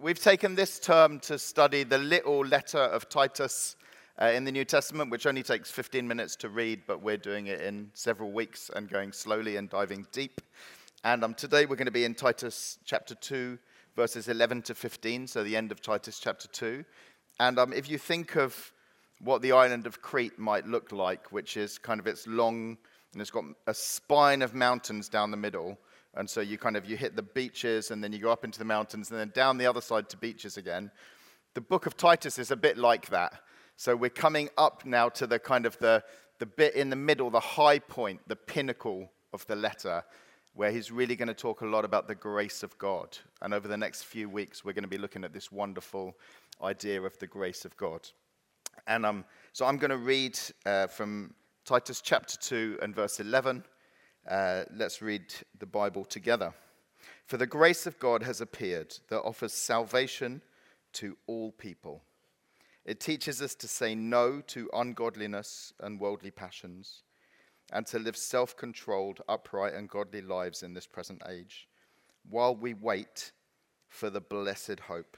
we've taken this term to study the little letter of Titus uh, in the New Testament, which only takes 15 minutes to read, but we're doing it in several weeks and going slowly and diving deep. And um, today we're going to be in Titus chapter 2, verses 11 to 15, so the end of Titus chapter 2. And um, if you think of what the island of Crete might look like, which is kind of its long, and it's got a spine of mountains down the middle, and so you kind of you hit the beaches and then you go up into the mountains and then down the other side to beaches again. The book of Titus is a bit like that. So we're coming up now to the kind of the, the bit in the middle, the high point, the pinnacle of the letter, where he's really going to talk a lot about the grace of God. And over the next few weeks, we're going to be looking at this wonderful idea of the grace of God. And um, so I'm going to read uh, from Titus chapter 2 and verse 11. Uh, let's read the Bible together. For the grace of God has appeared that offers salvation to all people. It teaches us to say no to ungodliness and worldly passions, and to live self controlled, upright, and godly lives in this present age, while we wait for the blessed hope,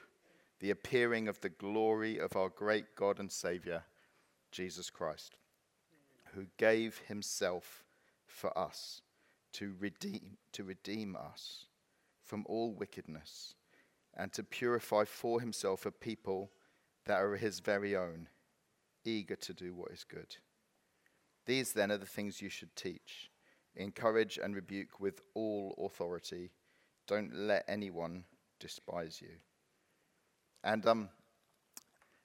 the appearing of the glory of our great God and Savior, Jesus Christ, who gave himself for us to redeem, to redeem us from all wickedness and to purify for himself a people that are his very own, eager to do what is good. These then are the things you should teach. Encourage and rebuke with all authority. Don't let anyone despise you. And um,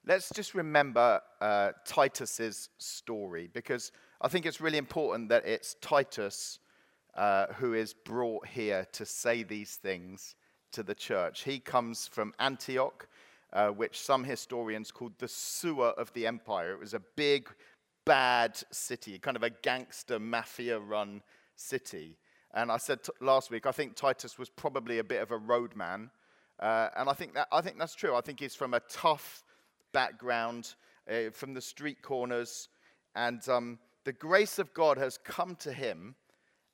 let's just remember uh, Titus's story because I think it's really important that it's Titus uh, who is brought here to say these things to the church. He comes from Antioch, uh, which some historians called the sewer of the empire. It was a big, bad city, kind of a gangster mafia run city. And I said t- last week, I think Titus was probably a bit of a roadman. Uh, and I think, that, I think that's true. I think he's from a tough background, uh, from the street corners. And um, the grace of God has come to him,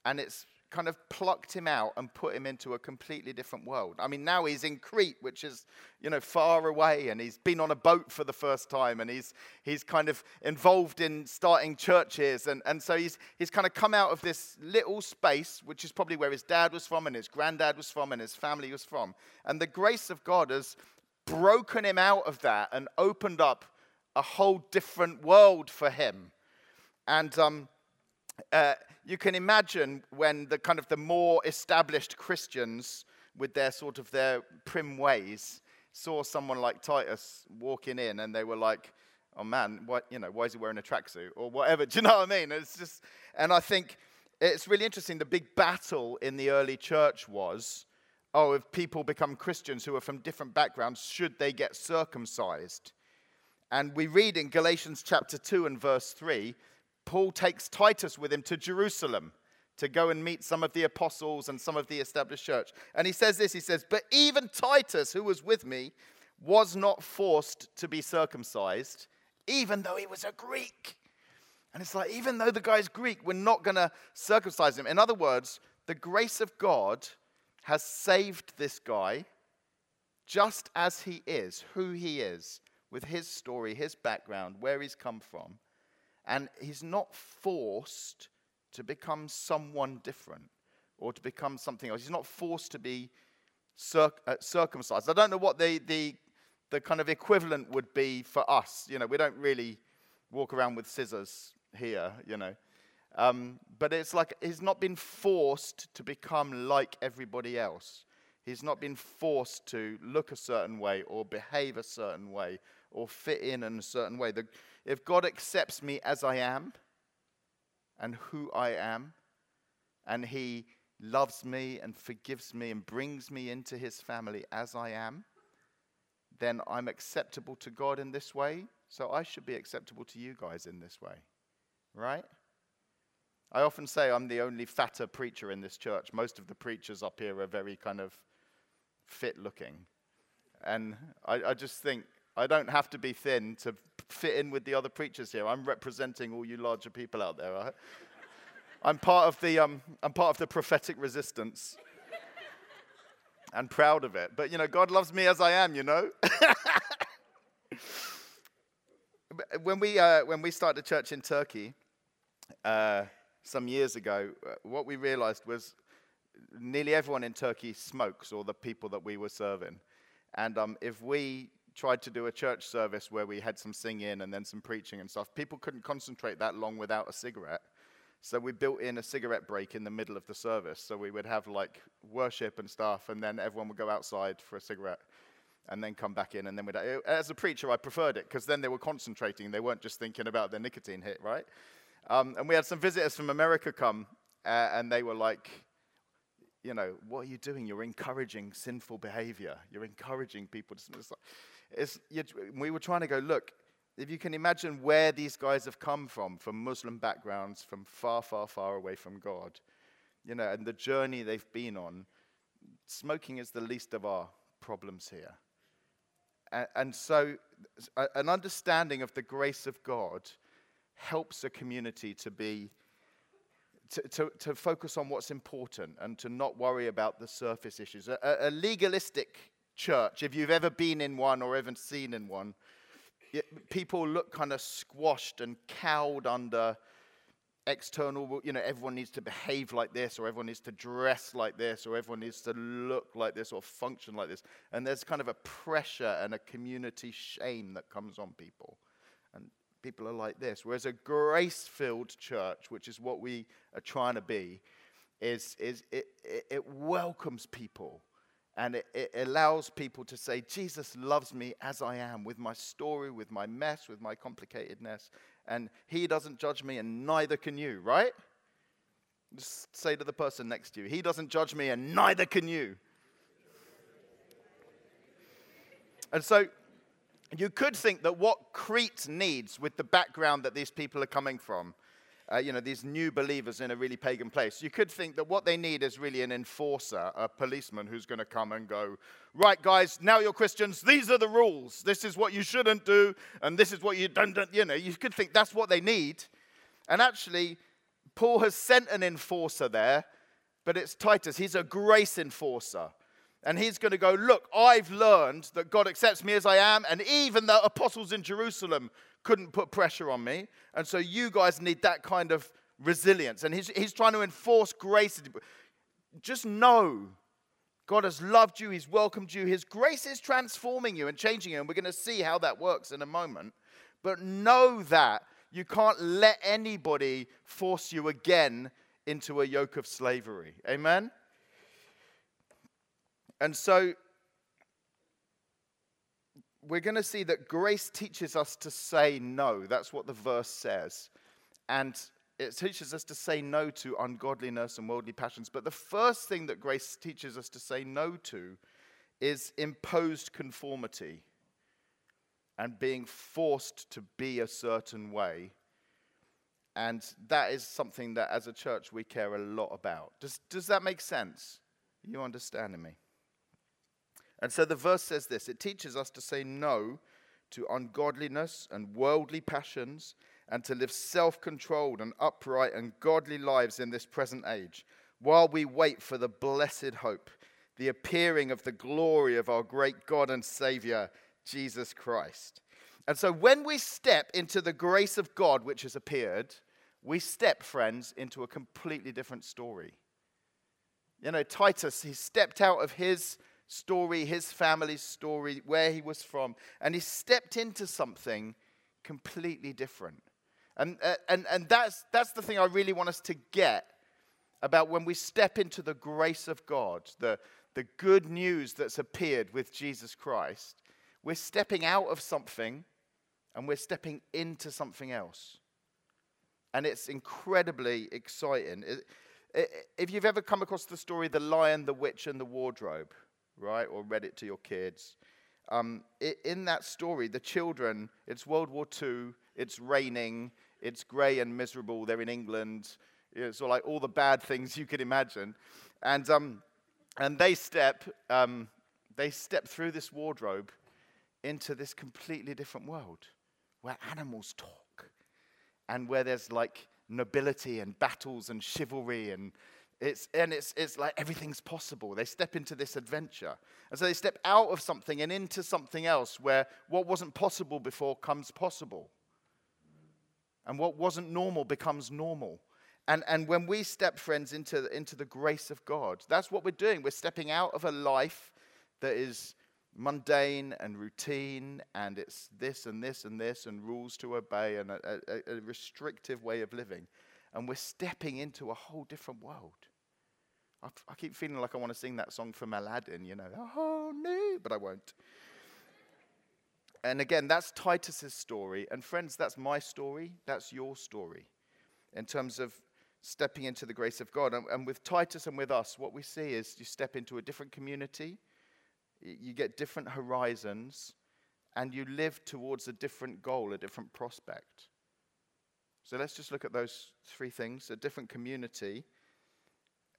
and it's kind of plucked him out and put him into a completely different world. I mean, now he's in Crete, which is, you know, far away, and he's been on a boat for the first time, and he's, he's kind of involved in starting churches. And, and so he's, he's kind of come out of this little space, which is probably where his dad was from, and his granddad was from, and his family was from. And the grace of God has broken him out of that and opened up a whole different world for him. And, um, uh, you can imagine when the kind of the more established Christians, with their sort of their prim ways, saw someone like Titus walking in, and they were like, "Oh man, what you know? Why is he wearing a tracksuit or whatever?" Do you know what I mean? It's just, and I think it's really interesting. The big battle in the early church was, oh, if people become Christians who are from different backgrounds, should they get circumcised? And we read in Galatians chapter 2 and verse 3 Paul takes Titus with him to Jerusalem to go and meet some of the apostles and some of the established church. And he says this he says, But even Titus, who was with me, was not forced to be circumcised, even though he was a Greek. And it's like, even though the guy's Greek, we're not going to circumcise him. In other words, the grace of God has saved this guy just as he is, who he is, with his story, his background, where he's come from. And he's not forced to become someone different or to become something else. He's not forced to be circ- uh, circumcised. I don't know what the, the, the kind of equivalent would be for us. You know, we don't really walk around with scissors here, you know. Um, but it's like he's not been forced to become like everybody else. He's not been forced to look a certain way or behave a certain way or fit in in a certain way. The, if God accepts me as I am and who I am, and He loves me and forgives me and brings me into His family as I am, then I'm acceptable to God in this way. So I should be acceptable to you guys in this way. Right? I often say I'm the only fatter preacher in this church. Most of the preachers up here are very kind of fit looking. And I, I just think I don't have to be thin to fit in with the other preachers here. I'm representing all you larger people out there. Right? I'm part of the um, I'm part of the prophetic resistance. and proud of it. But, you know, God loves me as I am, you know? when, we, uh, when we started church in Turkey uh, some years ago, uh, what we realized was nearly everyone in Turkey smokes, or the people that we were serving. And um, if we tried to do a church service where we had some singing and then some preaching and stuff, people couldn't concentrate that long without a cigarette. So we built in a cigarette break in the middle of the service. So we would have like worship and stuff, and then everyone would go outside for a cigarette and then come back in. And then we'd, as a preacher, I preferred it because then they were concentrating. They weren't just thinking about their nicotine hit, right? Um, and we had some visitors from America come, uh, and they were like, you know, what are you doing? You're encouraging sinful behavior. You're encouraging people to. It's we were trying to go, look, if you can imagine where these guys have come from, from Muslim backgrounds, from far, far, far away from God, you know, and the journey they've been on, smoking is the least of our problems here. And, and so, an understanding of the grace of God helps a community to be. To, to, to, focus on what's important and to not worry about the surface issues. A, a legalistic church, if you've ever been in one or ever seen in one, people look kind of squashed and cowed under external, you know, everyone needs to behave like this, or everyone needs to dress like this, or everyone needs to look like this, or function like this. And there's kind of a pressure and a community shame that comes on people. And people are like this. Whereas a grace filled church, which is what we are trying to be, is, is it, it, it welcomes people and it, it, allows people to say, Jesus loves me as I am, with my story, with my mess, with my complicatedness. And he doesn't judge me, and neither can you, right? Just say to the person next to you, He doesn't judge me, and neither can you. And so you could think that what Crete needs, with the background that these people are coming from, uh, you know, these new believers in a really pagan place. You could think that what they need is really an enforcer, a policeman who's going to come and go, right, guys, now you're Christians, these are the rules. This is what you shouldn't do, and this is what you don't, don't you know, you could think that's what they need. And actually, Paul has sent an enforcer there, but it's Titus. He's a grace enforcer. And he's going to go, Look, I've learned that God accepts me as I am, and even the apostles in Jerusalem couldn't put pressure on me. And so you guys need that kind of resilience. And he's, he's trying to enforce grace. Just know God has loved you, He's welcomed you, His grace is transforming you and changing you. And we're going to see how that works in a moment. But know that you can't let anybody force you again into a yoke of slavery. Amen? And so we're going to see that grace teaches us to say no. That's what the verse says. And it teaches us to say no to ungodliness and worldly passions. But the first thing that grace teaches us to say no to is imposed conformity and being forced to be a certain way. And that is something that as a church we care a lot about. Does, does that make sense? Are you understanding me? And so the verse says this it teaches us to say no to ungodliness and worldly passions and to live self controlled and upright and godly lives in this present age while we wait for the blessed hope, the appearing of the glory of our great God and Savior, Jesus Christ. And so when we step into the grace of God which has appeared, we step, friends, into a completely different story. You know, Titus, he stepped out of his story, his family's story, where he was from, and he stepped into something completely different. And, uh, and, and that's, that's the thing I really want us to get about when we step into the grace of God, the, the good news that's appeared with Jesus Christ. We're stepping out of something and we're stepping into something else. And it's incredibly exciting. If you've ever come across the story The Lion, the Witch, and the Wardrobe, right? Or read it to your kids. Um, in that story, the children, it's World War II, it's raining, it's grey and miserable, they're in England, it's all like all the bad things you could imagine. And, um, and they step, um, they step through this wardrobe into this completely different world where animals talk and where there's like nobility and battles and chivalry and It's, and it's, it's like everything's possible. They step into this adventure. And so they step out of something and into something else where what wasn't possible before comes possible. And what wasn't normal becomes normal. And, and when we step, friends, into, into the grace of God, that's what we're doing. We're stepping out of a life that is mundane and routine, and it's this and this and this, and rules to obey, and a, a, a restrictive way of living. And we're stepping into a whole different world. I, I keep feeling like I want to sing that song from Aladdin, you know, oh no, but I won't. And again, that's Titus's story. And friends, that's my story. That's your story in terms of stepping into the grace of God. And, and, with Titus and with us, what we see is you step into a different community, you get different horizons, and you live towards a different goal, a different prospect. So let's just look at those three things a different community.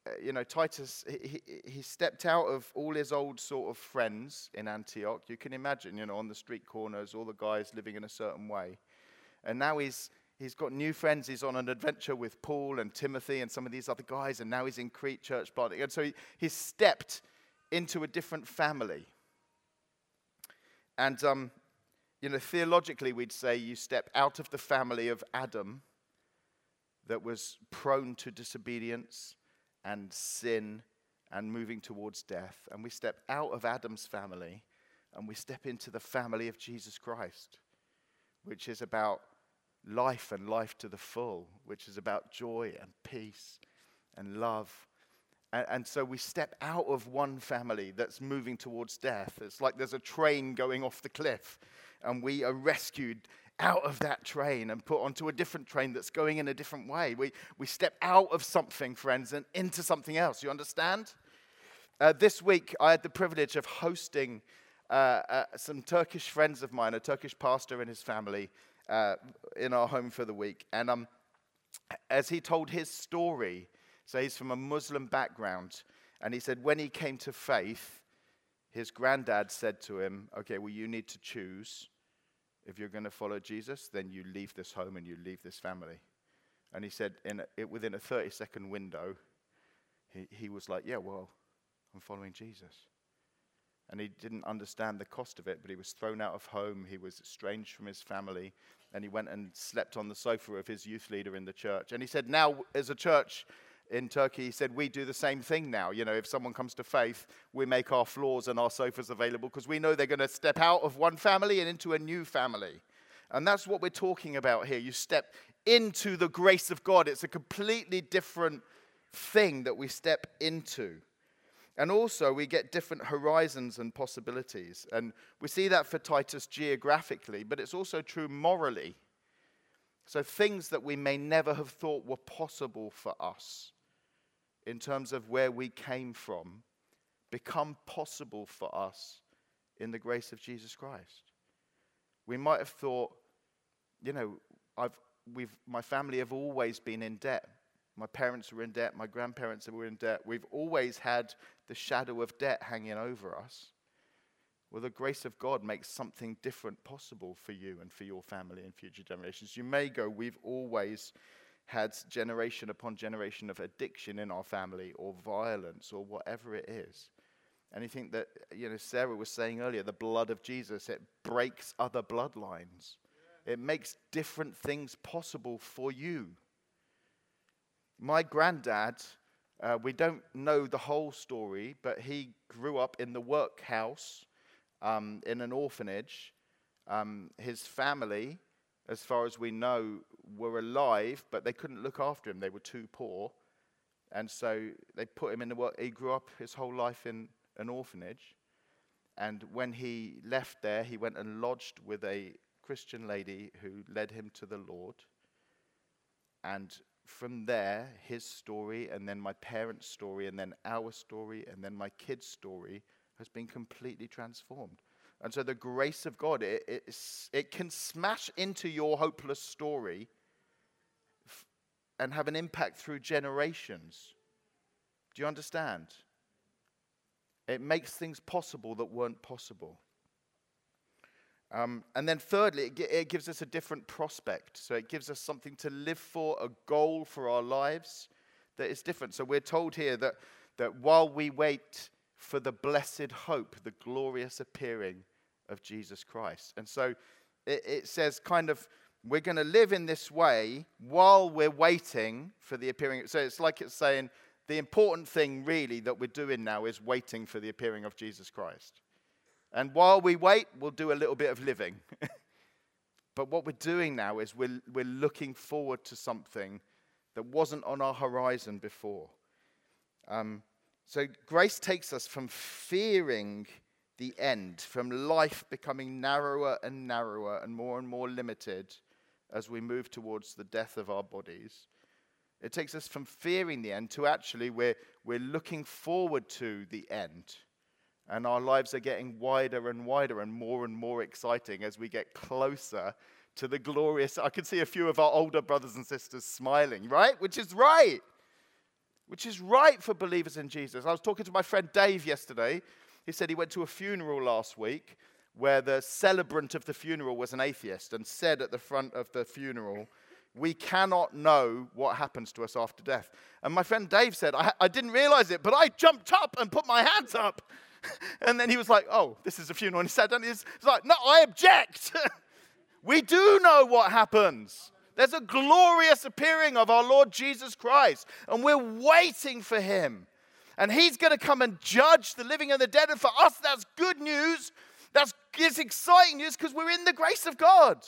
Uh, you know, Titus, he, he stepped out of all his old sort of friends in Antioch. You can imagine, you know, on the street corners, all the guys living in a certain way. And now he's he's got new friends. He's on an adventure with Paul and Timothy and some of these other guys, and now he's in Crete church planting. And so he, he's stepped into a different family. And, um, you know, theologically, we'd say you step out of the family of Adam that was prone to disobedience and sin and moving towards death. And we step out of Adam's family and we step into the family of Jesus Christ, which is about life and life to the full, which is about joy and peace and love. And, and, so we step out of one family that's moving towards death. It's like there's a train going off the cliff, and we are rescued out of that train and put onto a different train that's going in a different way. We, we step out of something, friends, and into something else. You understand? Uh, this week, I had the privilege of hosting uh, uh, some Turkish friends of mine, a Turkish pastor and his family, uh, in our home for the week. And um, as he told his story, so he's from a Muslim background, and he said when he came to faith, his granddad said to him, Okay, well, you need to choose. If you're going to follow Jesus, then you leave this home and you leave this family. And he said, in a, it, within a 30 second window, he, he was like, Yeah, well, I'm following Jesus. And he didn't understand the cost of it, but he was thrown out of home. He was estranged from his family. And he went and slept on the sofa of his youth leader in the church. And he said, Now, as a church in Turkey, he said, We do the same thing now. You know, if someone comes to faith, we make our floors and our sofas available because we know they're going to step out of one family and into a new family. And that's what we're talking about here. You step into the grace of God, it's a completely different thing that we step into. And also, we get different horizons and possibilities. And we see that for Titus geographically, but it's also true morally. So, things that we may never have thought were possible for us in terms of where we came from become possible for us in the grace of Jesus Christ. We might have thought, you know, I've, we've, my family have always been in debt. My parents were in debt. My grandparents were in debt. We've always had the shadow of debt hanging over us. Well, the grace of God makes something different possible for you and for your family and future generations. You may go, we've always had generation upon generation of addiction in our family or violence or whatever it is. Anything that, you know, Sarah was saying earlier, the blood of Jesus, it breaks other bloodlines. It makes different things possible for you. My granddad, uh, we don't know the whole story, but he grew up in the workhouse um, in an orphanage. Um, his family, as far as we know, were alive, but they couldn't look after him. They were too poor. And so they put him in the work. He grew up his whole life in an orphanage. And when he left there, he went and lodged with a Christian lady who led him to the Lord. And from there, his story, and then my parents' story, and then our story, and then my kids' story has been completely transformed. And so the grace of God, it, it, it can smash into your hopeless story and have an impact through generations. Do you understand? It makes things possible that weren't possible. Um, and then, thirdly, it, it gives us a different prospect. So it gives us something to live for, a goal for our lives that is different. So we're told here that, that while we wait for the blessed hope, the glorious appearing of Jesus Christ. And so it, it says, kind of, we're going to live in this way while we're waiting for the appearing. So it's like it's saying, the important thing really that we're doing now is waiting for the appearing of Jesus Christ. And while we wait, we'll do a little bit of living. but what we're doing now is we're, we're looking forward to something that wasn't on our horizon before. Um, so grace takes us from fearing the end, from life becoming narrower and narrower and more and more limited as we move towards the death of our bodies. It takes us from fearing the end to actually we're, we're looking forward to the end. And our lives are getting wider and wider and more and more exciting as we get closer to the glorious. I can see a few of our older brothers and sisters smiling, right? Which is right. Which is right for believers in Jesus. I was talking to my friend Dave yesterday. He said he went to a funeral last week where the celebrant of the funeral was an atheist and said at the front of the funeral, We cannot know what happens to us after death. And my friend Dave said, I, I didn't realize it, but I jumped up and put my hands up. and then he was like, Oh, this is a funeral. And he sat down. He's, like, No, I object. we do know what happens. There's a glorious appearing of our Lord Jesus Christ, and we're waiting for him. And he's going to come and judge the living and the dead. And for us, that's good news that's it's exciting news because we're in the grace of God.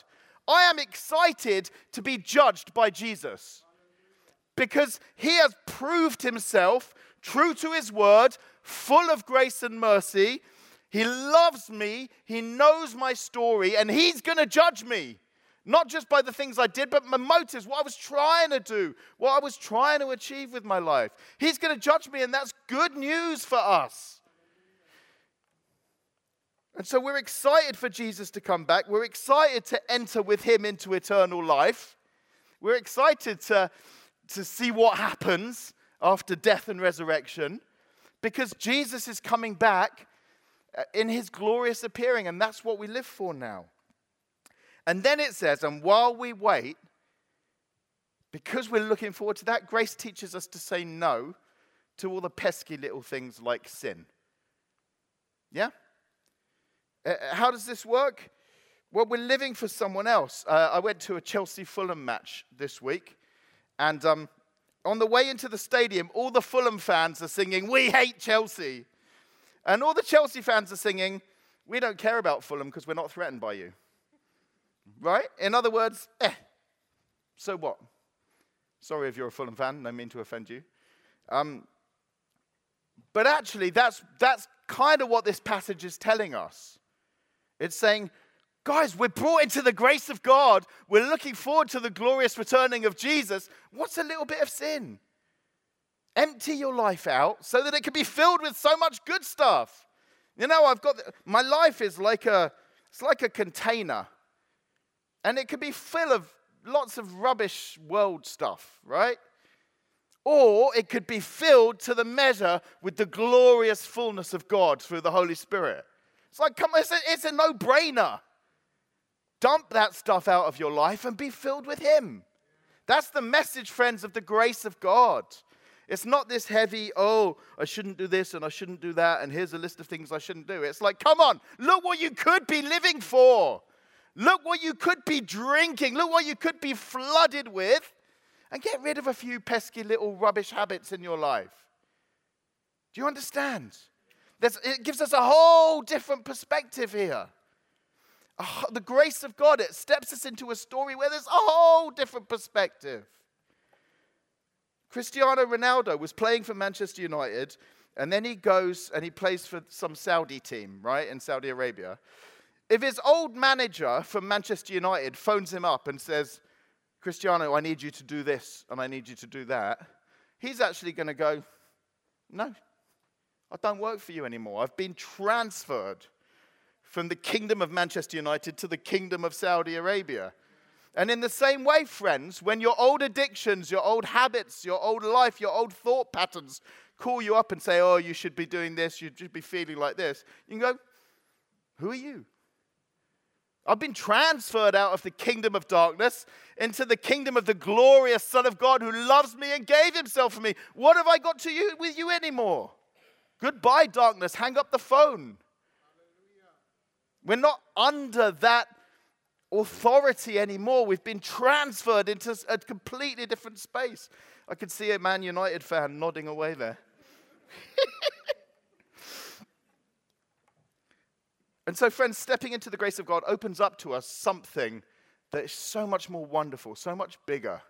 I am excited to be judged by Jesus because he has proved himself true to his word, full of grace and mercy. He loves me, he knows my story, and he's going to judge me. Not just by the things I did, but my motives, what I was trying to do, what I was trying to achieve with my life. He's going to judge me, and that's good news for us. And so we're excited for Jesus to come back. We're excited to enter with him into eternal life. We're excited to, to see what happens after death and resurrection because Jesus is coming back uh, in his glorious appearing, and that's what we live for now. And then it says, and while we wait, because we're looking forward to that, grace teaches us to say no to all the pesky little things like sin. Yeah? Uh, uh, how does this work? Well, we're living for someone else. Uh, I went to a Chelsea Fulham match this week, and um, on the way into the stadium, all the Fulham fans are singing, We hate Chelsea. And all the Chelsea fans are singing, We don't care about Fulham because we're not threatened by you. Right? In other words, eh, so what? Sorry if you're a Fulham fan, no mean to offend you. Um, but actually, that's, that's kind of what this passage is telling us. It's saying, guys, we're brought into the grace of God. We're looking forward to the glorious returning of Jesus. What's a little bit of sin? Empty your life out so that it can be filled with so much good stuff. You know, I've got my life is like a it's like a container. And it can be full of lots of rubbish world stuff, right? Or it could be filled to the measure with the glorious fullness of God through the Holy Spirit. It's like, come on, it's a, it's a no brainer. Dump that stuff out of your life and be filled with Him. That's the message, friends, of the grace of God. It's not this heavy, oh, I shouldn't do this and I shouldn't do that, and here's a list of things I shouldn't do. It's like, come on, look what you could be living for. Look what you could be drinking. Look what you could be flooded with, and get rid of a few pesky little rubbish habits in your life. Do you understand? There's, it gives us a whole different perspective here. Oh, the grace of God, it steps us into a story where there's a whole different perspective. Cristiano Ronaldo was playing for Manchester United, and then he goes and he plays for some Saudi team, right, in Saudi Arabia. If his old manager from Manchester United phones him up and says, Cristiano, I need you to do this and I need you to do that, he's actually going to go, No, I don't work for you anymore. I've been transferred from the kingdom of Manchester United to the kingdom of Saudi Arabia. And in the same way, friends, when your old addictions, your old habits, your old life, your old thought patterns call you up and say, oh, you should be doing this, you should be feeling like this, you can go, who are you? I've been transferred out of the kingdom of darkness into the kingdom of the glorious Son of God who loves me and gave himself for me. What have I got to you with you anymore? Goodbye, darkness. Hang up the phone. We're not under that authority anymore. We've been transferred into a completely different space. I could see a Man United fan nodding away there. And so, friends, stepping into the grace of God opens up to us something that is so much more wonderful, so much bigger.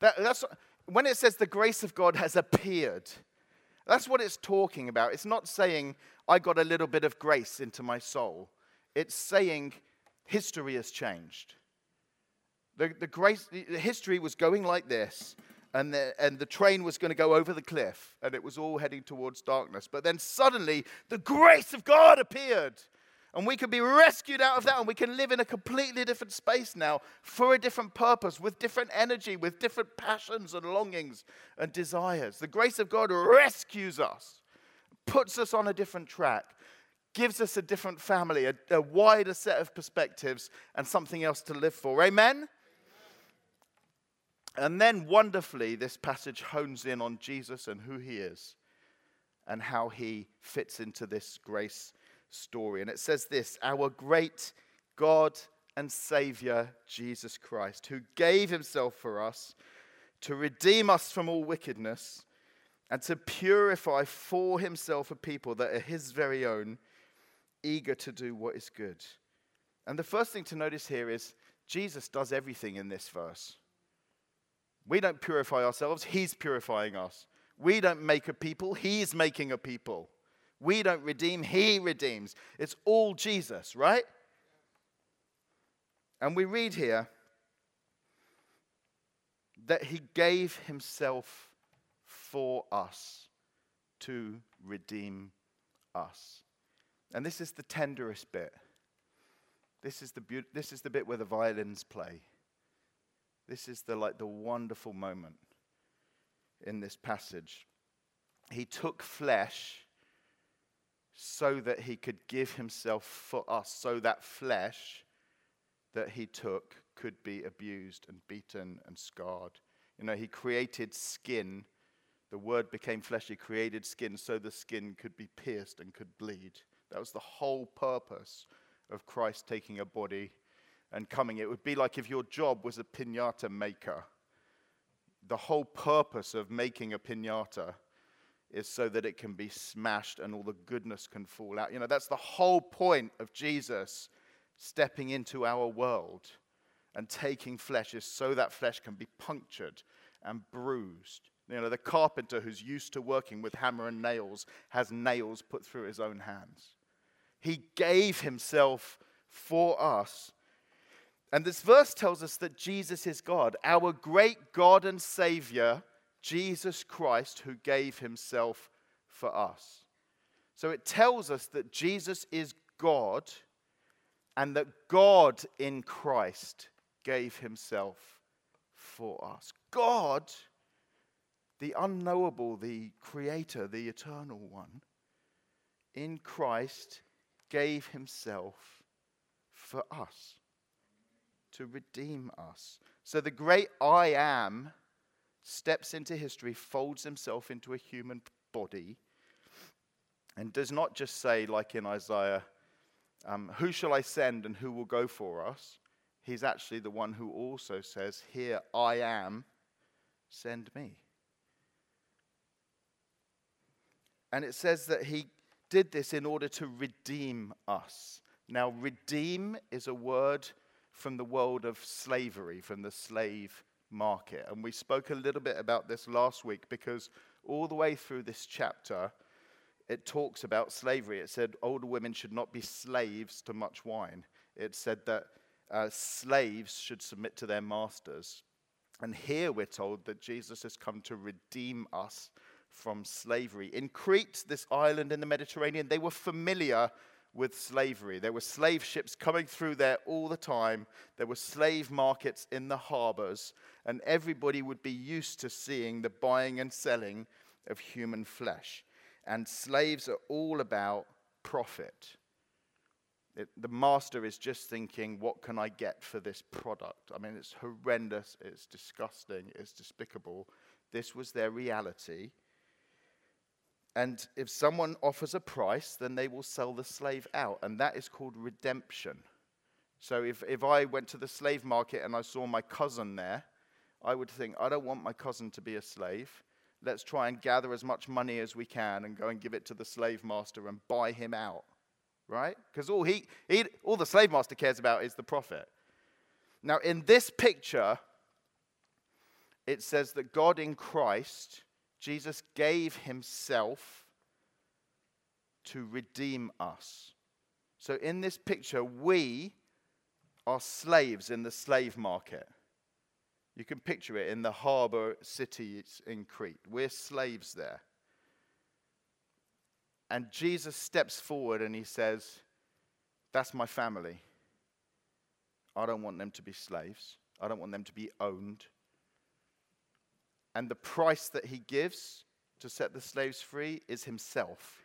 That, that's, when it says the grace of God has appeared, that's what it's talking about. It's not saying, I got a little bit of grace into my soul. It's saying, history has changed. The, the, grace, the history was going like this, and the, and the train was going to go over the cliff, and it was all heading towards darkness. But then suddenly, the grace of God appeared and we can be rescued out of that, and we can live in a completely different space now for a different purpose, with different energy, with different passions and longings and desires. The grace of God rescues us, puts us on a different track, gives us a different family, a, a wider set of perspectives, and something else to live for. Amen? And then wonderfully, this passage hones in on Jesus and who he is and how he fits into this grace story. And it says this Our great God and Savior, Jesus Christ, who gave himself for us to redeem us from all wickedness and to purify for himself a people that are his very own, eager to do what is good. And the first thing to notice here is Jesus does everything in this verse. We don't purify ourselves, he's purifying us. We don't make a people, he's making a people. We don't redeem, He redeems. It's all Jesus, right? And we read here that He gave Himself for us to redeem us. And this is the tenderest bit. This is the, be- this is the bit where the violins play. This is the like the wonderful moment in this passage. He took flesh so that he could give himself for us, so that flesh that he took could be abused and beaten and scarred. You know, he created skin. The word became flesh. He created skin so the skin could be pierced and could bleed. That was the whole purpose of Christ taking a body and coming. It would be like if your job was a pinata maker. The whole purpose of making a pinata is so that it can be smashed and all the goodness can fall out. You know, that's the whole point of Jesus stepping into our world and taking flesh, is so that flesh can be punctured and bruised. You know, the carpenter who's used to working with hammer and nails has nails put through his own hands. He gave himself for us. And this verse tells us that Jesus is God, our great God and Savior Jesus Christ who gave himself for us. So it tells us that Jesus is God and that God in Christ gave himself for us. God, the unknowable, the creator, the eternal one, in Christ gave himself for us to redeem us. So the great I am steps into history, folds himself into a human body, and does not just say, like in Isaiah, um, Who shall I send and who will go for us? He's actually the one who also says, Here I am, send me. And it says that he did this in order to redeem us. Now, redeem is a word from the world of slavery, from the slave market. And we spoke a little bit about this last week because all the way through this chapter, it talks about slavery. It said older women should not be slaves to much wine. It said that uh, slaves should submit to their masters. And here we're told that Jesus has come to redeem us from slavery. In Crete, this island in the Mediterranean, they were familiar with slavery. There were slave ships coming through there all the time. There were slave markets in the harbors, and everybody would be used to seeing the buying and selling of human flesh. And slaves are all about profit. It, the master is just thinking, what can I get for this product? I mean, it's horrendous, it's disgusting, it's despicable. This was their reality. And if someone offers a price, then they will sell the slave out. And that is called redemption. So if, if I went to the slave market and I saw my cousin there, I would think, I don't want my cousin to be a slave. Let's try and gather as much money as we can and go and give it to the slave master and buy him out right? Because all, he, he, all the slave master cares about is the profit. Now, in this picture, it says that God in Christ, Jesus gave himself to redeem us. So, in this picture, we are slaves in the slave market. You can picture it in the harbor cities in Crete. We're slaves there. And Jesus steps forward and he says, That's my family. I don't want them to be slaves, I don't want them to be owned. And the price that he gives to set the slaves free is himself.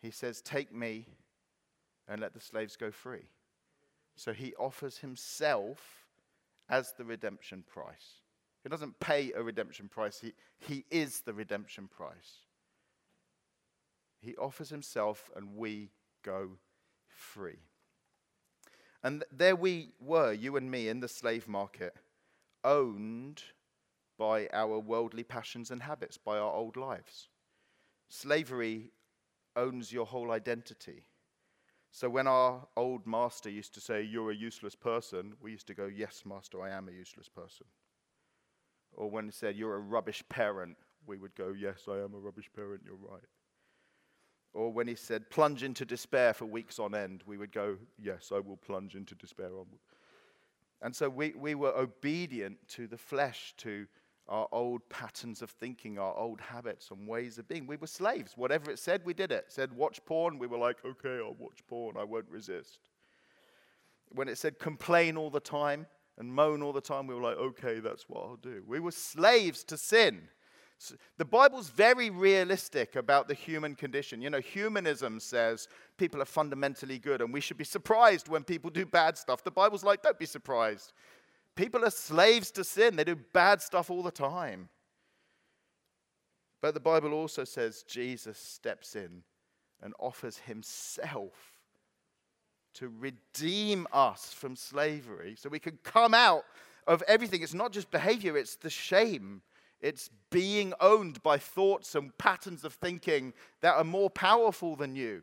He says, Take me and let the slaves go free. So he offers himself as the redemption price. He doesn't pay a redemption price, he, he is the redemption price. He offers himself, and we go free. And there we were, you and me, in the slave market, owned by our worldly passions and habits, by our old lives. Slavery owns your whole identity. So when our old master used to say, You're a useless person, we used to go, Yes, master, I am a useless person. Or when he said, You're a rubbish parent, we would go, Yes, I am a rubbish parent, you're right. Or when he said, plunge into despair for weeks on end, we would go, Yes, I will plunge into despair. And so we, we were obedient to the flesh, to our old patterns of thinking, our old habits and ways of being. We were slaves. Whatever it said, we did it. it said, watch porn, we were like, okay, I'll watch porn, I won't resist. When it said, complain all the time and moan all the time, we were like, okay, that's what I'll do. We were slaves to sin. The Bible's very realistic about the human condition. You know, humanism says people are fundamentally good and we should be surprised when people do bad stuff. The Bible's like, don't be surprised. People are slaves to sin, they do bad stuff all the time. But the Bible also says Jesus steps in and offers himself to redeem us from slavery so we can come out of everything. It's not just behavior, it's the shame it's being owned by thoughts and patterns of thinking that are more powerful than you.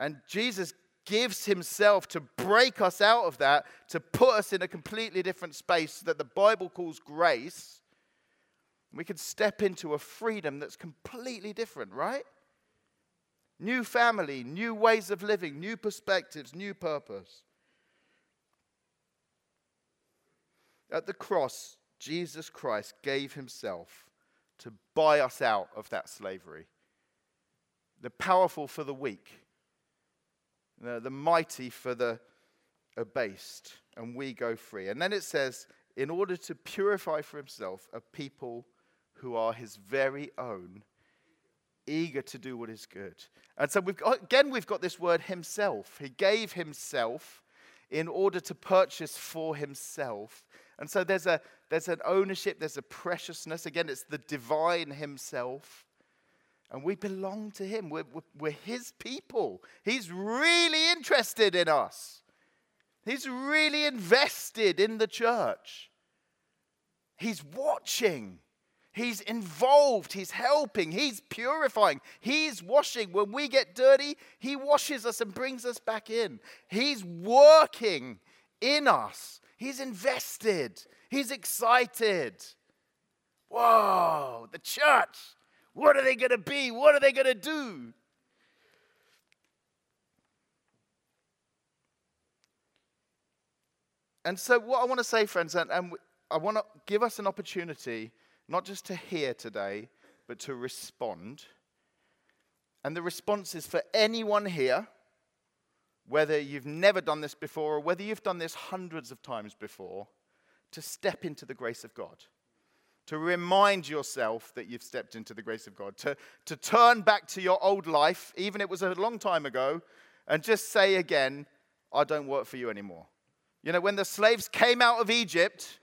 And Jesus gives himself to break us out of that, to put us in a completely different space that the Bible calls grace. We can step into a freedom that's completely different, right? New family, new ways of living, new perspectives, new purpose. At the cross, Jesus Christ gave himself to buy us out of that slavery. The powerful for the weak, the, the mighty for the abased, and we go free. And then it says, in order to purify for himself a people who are his very own, eager to do what is good. And so we've got, again, we've got this word himself. He gave himself in order to purchase for himself. And so there's, a, there's an ownership, there's a preciousness. Again, it's the divine himself. And we belong to him. We're, we're, his people. He's really interested in us, he's really invested in the church. He's watching. He's involved, he's helping, he's purifying, he's washing. When we get dirty, he washes us and brings us back in. He's working in us, he's invested, he's excited. Whoa, the church, what are they going to be? What are they going to do? And so, what I want to say, friends, and, and I want to give us an opportunity not just to hear today, but to respond. And the response is for anyone here, whether you've never done this before or whether you've done this hundreds of times before, to step into the grace of God. To remind yourself that you've stepped into the grace of God. To, to turn back to your old life, even it was a long time ago, and just say again, I don't work for you anymore. You know, when the slaves came out of Egypt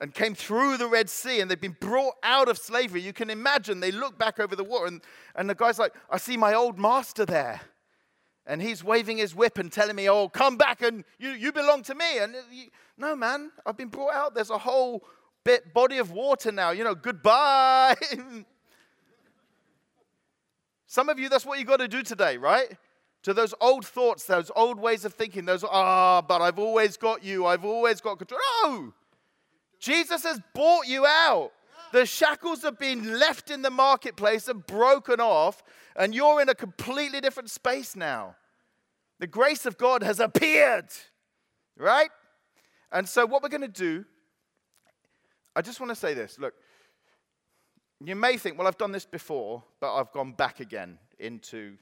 and came through the Red Sea and they've been brought out of slavery, you can imagine they look back over the water and, and the guy's like, I see my old master there. And he's waving his whip and telling me, Oh, come back and you, you belong to me. And uh, you, no, man, I've been brought out. There's a whole bit body of water now. You know, goodbye. Some of you, that's what you got to do today, right? To those old thoughts, those old ways of thinking, those, ah, oh, but I've always got you, I've always got control. No! Jesus has bought you out. The shackles have been left in the marketplace and broken off, and you're in a completely different space now. The grace of God has appeared, right? And so, what we're going to do, I just want to say this look, you may think, well, I've done this before, but I've gone back again into,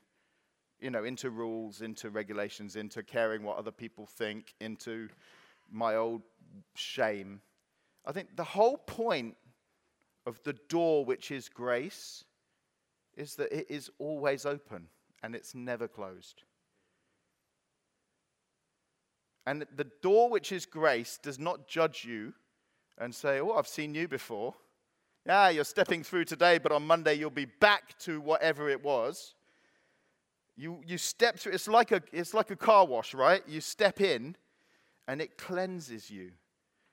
you know, into rules, into regulations, into caring what other people think, into my old shame. I think the whole point of the door, which is grace, is that it is always open and it's never closed. And the door, which is grace, does not judge you and say, Oh, I've seen you before. Yeah, you're stepping through today, but on Monday you'll be back to whatever it was. You, you step through, it's like, a, it's like a car wash, right? You step in and it cleanses you.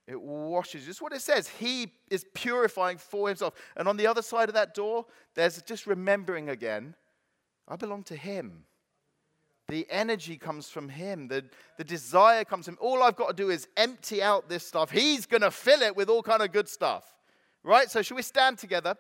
It washes. Just what it says. He is purifying for himself. And on the other side of that door, there's just remembering again I belong to him. The energy comes from him. The, the desire comes from him. All I've got to do is empty out this stuff. He's going to fill it with all kind of good stuff. Right? So, should we stand together?